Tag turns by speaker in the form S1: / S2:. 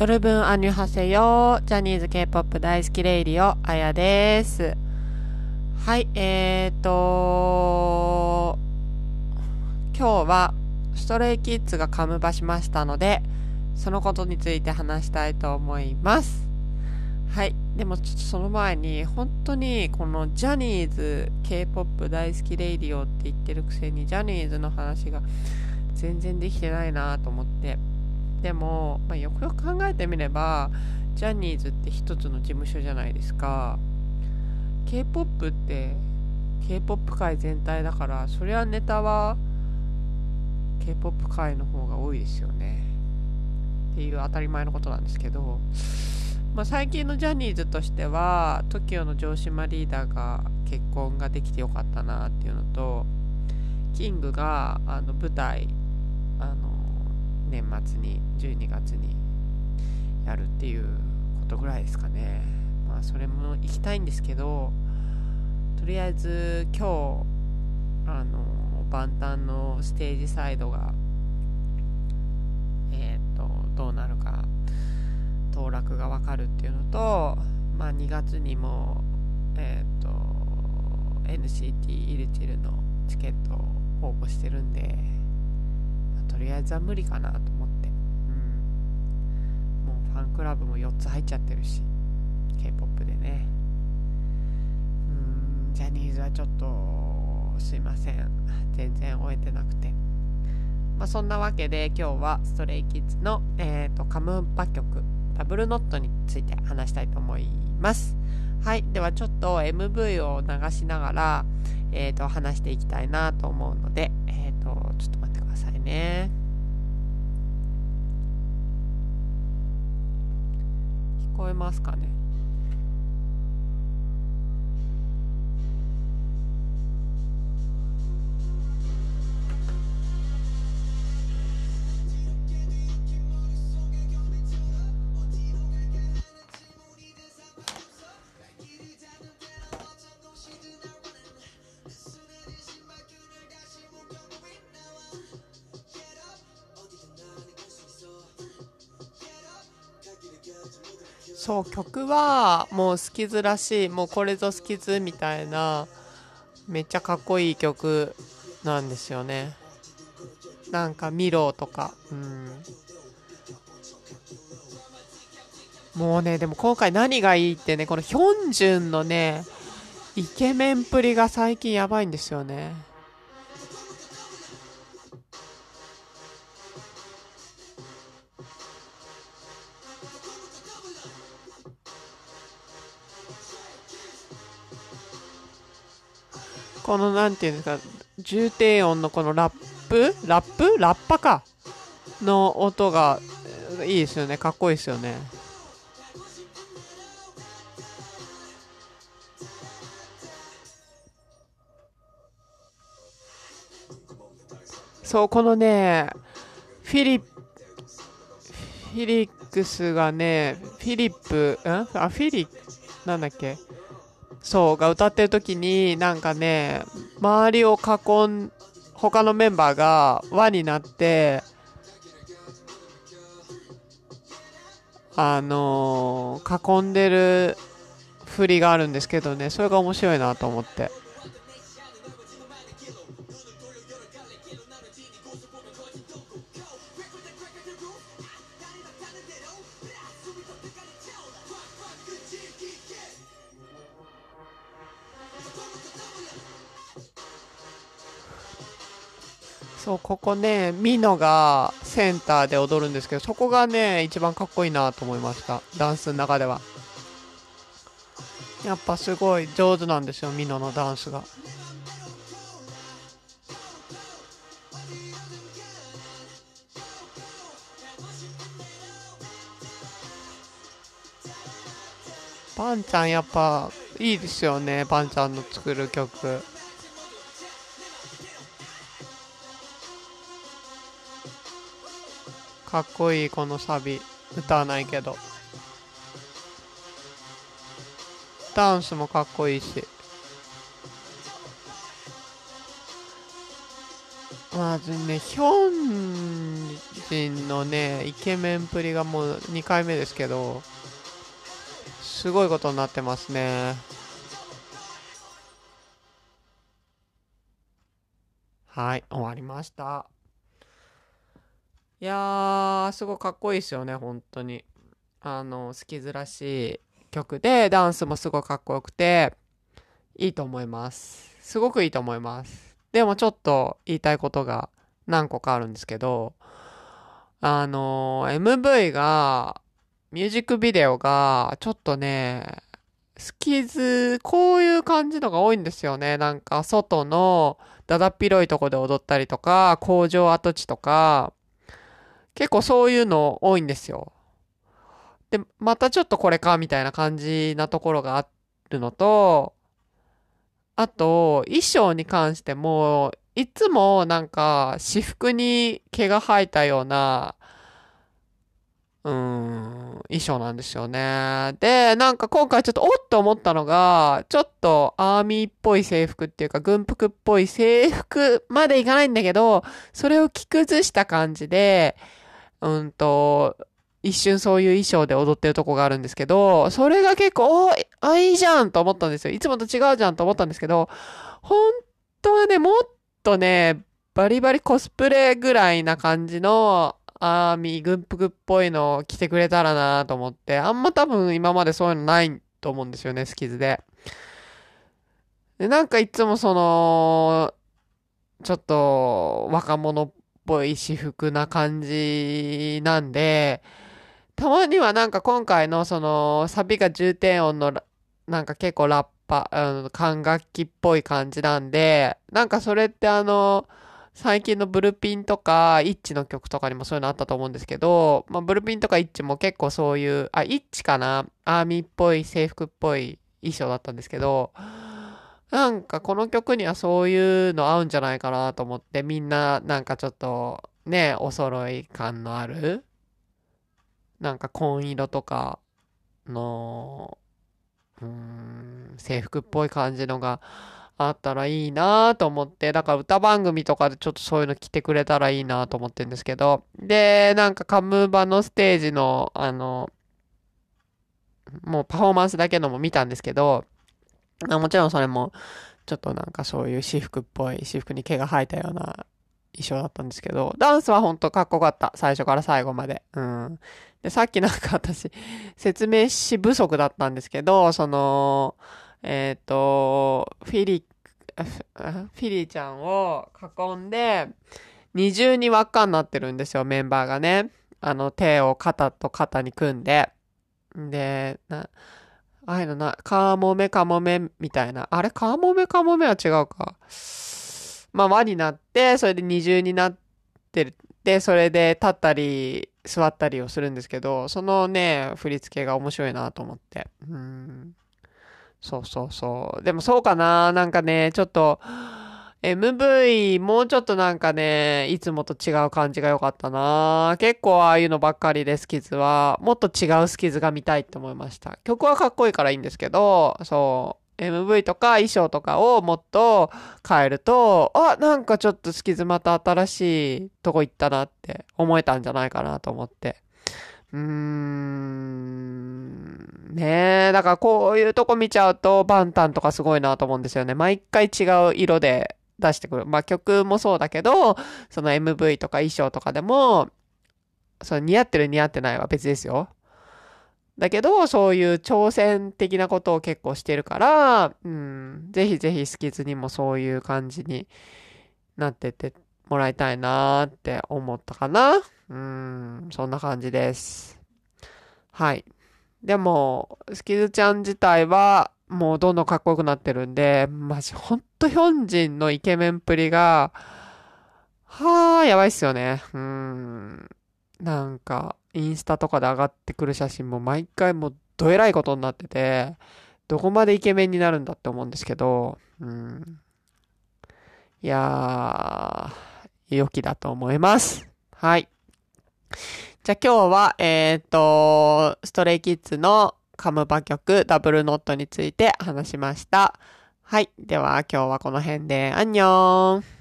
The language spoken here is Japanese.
S1: 여러분 안녕하세요ジャニーズ K-POP 大好きレイディオあやです。はいえーと今日は Stray Kids がカムバしましたのでそのことについて話したいと思います。はいでもちょっとその前に本当にこのジャニーズ K-POP 大好きレイディオって言ってるくせにジャニーズの話が全然できてないなと思って。でも、まあ、よくよく考えてみればジャニーズって一つの事務所じゃないですか。K-POP って K-POP 界全体だからそりゃネタは K-POP 界の方が多いですよね。っていう当たり前のことなんですけど、まあ、最近のジャニーズとしては TOKIO の城島リーダーが結婚ができてよかったなっていうのとキングがあの舞台あの年末に12月にやるっていうことぐらいですかね。まあそれも行きたいんですけどとりあえず今日あの万端のステージサイドがえっ、ー、とどうなるか当落が分かるっていうのとまあ2月にもえっ、ー、と NCT イルチルのチケットを応募してるんでとりあえずは無理かなと思って、うん、もうファンクラブも4つ入っちゃってるし。K-POP でね。うん。ジャニーズはちょっとすいません。全然終えてなくて。まあ、そんなわけで今日はストレイキッズの、えーと、カムンパ曲ダブルノットについて話したいと思います。はい。ではちょっと MV を流しながら、えーと、話していきたいなと思うので、えーとちょっと待ってくださいね。聞こえますかね？そう曲はもう好きずらしいもうこれぞ好きずみたいなめっちゃかっこいい曲なんですよね。なんか「ミロ」とかうん。もうねでも今回何がいいってねこのヒョンジュンのねイケメンプリが最近やばいんですよね。このなんていうんですか重低音のこのラップ？ラップ？ラッパか？の音がいいですよね。かっこいいですよね。そうこのねフィリフィリックスがねフィリップん？あフィリなんだっけ？そうが歌ってる時になんかね周りを囲ん他のメンバーが輪になってあのー、囲んでる振りがあるんですけどねそれが面白いなと思って。そうここねミノがセンターで踊るんですけどそこがね一番かっこいいなと思いました。ダンスの中では。やっぱすごい上手なんですよミノのダンスが。パンちゃんやっぱいいですよねパンちゃんの作る曲。かっこいいこのサビ歌わないけどダンスもかっこいいしまずねヒョン人のね、イケメンプリがもう2回目ですけど、すごいことになってますね。はい、終わりました。いやー、すごいかっこいいですよね、本当に。あの、好きずらしい曲で、ダンスもすごいかっこよくて、いいと思います。すごくいいと思います。でもちょっと言いたいことが何個かあるんですけど、あの、MV が、ミュージックビデオが、ちょっとね、スキズ、こういう感じのが多いんですよね。なんか、外の、だだっ広いとこで踊ったりとか、工場跡地とか、結構そういうの多いんですよ。で、またちょっとこれか、みたいな感じなところがあるのと、あと、衣装に関しても、いつもなんか私服に毛が生えたようなうーん、衣装なんですよね。で、なんか今回ちょっとおっと思ったのが、ちょっとアーミーっぽい制服っていうか軍服っぽい制服までいかないんだけど、それを着崩した感じで、うんと、一瞬そういう衣装で踊ってるとこがあるんですけど、それが結構、おあ、いいじゃんと思ったんですよ。いつもと違うじゃんと思ったんですけど、本当はね、もっとね、バリバリコスプレぐらいな感じのアーミー、軍服っぽいのを着てくれたらなと思って、あんま多分今までそういうのないと思うんですよね、スキズで。で、なんかいつもその、ちょっと若者っぽい私服な感じなんで、たまにはなんか今回のそのサビが重低音のなんか結構ラッパ、うん、管楽器っぽい感じなんで、なんかそれってあの、最近のブルピンとか、イッチの曲とかにもそういうのあったと思うんですけど、まあ、ブルピンとかイッチも結構そういう、あ、イッチかな？アーミーっぽい制服っぽい衣装だったんですけど、なんかこの曲にはそういうの合うんじゃないかなと思って、みんななんかちょっとね、お揃い感のある、なんか紺色とかの、うーん、制服っぽい感じのが、あったらいいなと思って、だから歌番組とかでちょっとそういうの来てくれたらいいなと思ってるんですけど、で、なんかカムーバのステージの、あの、もうパフォーマンスだけのも見たんですけど、もちろんそれも、ちょっとなんかそういう私服っぽい、私服に毛が生えたような衣装だったんですけど、ダンスはほんとかっこよかった。最初から最後まで。うん。で、さっきなんか私、説明し不足だったんですけど、その、えっ、ー、と、フィリ、フィリちゃんを囲んで、二重に輪っかになってるんですよ、メンバーがね。あの、手を肩と肩に組んで。で、な、ああいうのな、カモメカモメみたいな。あれ？カモメカモメは違うか。まあ、輪になって、それで二重になってる。で、それで立ったり、座ったりをするんですけど、そのね、振り付けが面白いなと思って。うん。そうそうそう。でもそうかななんかね、ちょっと、MV もうちょっとなんかね、いつもと違う感じが良かったな結構ああいうのばっかりでスキズは、もっと違うスキズが見たいって思いました。曲はかっこいいからいいんですけど、そう、MV とか衣装とかをもっと変えると、あ、なんかちょっとスキズまた新しいとこ行ったなって思えたんじゃないかなと思って。うーん。ねえ、だからこういうとこ見ちゃうと、バンタンとかすごいなと思うんですよね。毎回違う色で出してくる。まあ曲もそうだけど、その MV とか衣装とかでも、その似合ってる似合ってないは別ですよ。だけど、そういう挑戦的なことを結構してるから、うん、ぜひぜひスキズにもそういう感じになってってもらいたいなーって思ったかな。うん、そんな感じです。はい。でも、スキズちゃん自体は、もうどんどんかっこよくなってるんで、マジ、ほんとヒョンジンのイケメンっぷりが、はあ、やばいっすよね。うん。なんか、インスタとかで上がってくる写真も毎回もうどえらいことになってて、どこまでイケメンになるんだって思うんですけど、うん。いやー、良きだと思います。はい。じゃあ今日は、えっ、ー、と、ストレイキッズのカムバ曲ダブルノットについて話しました。はい。では今日はこの辺で、アンニョン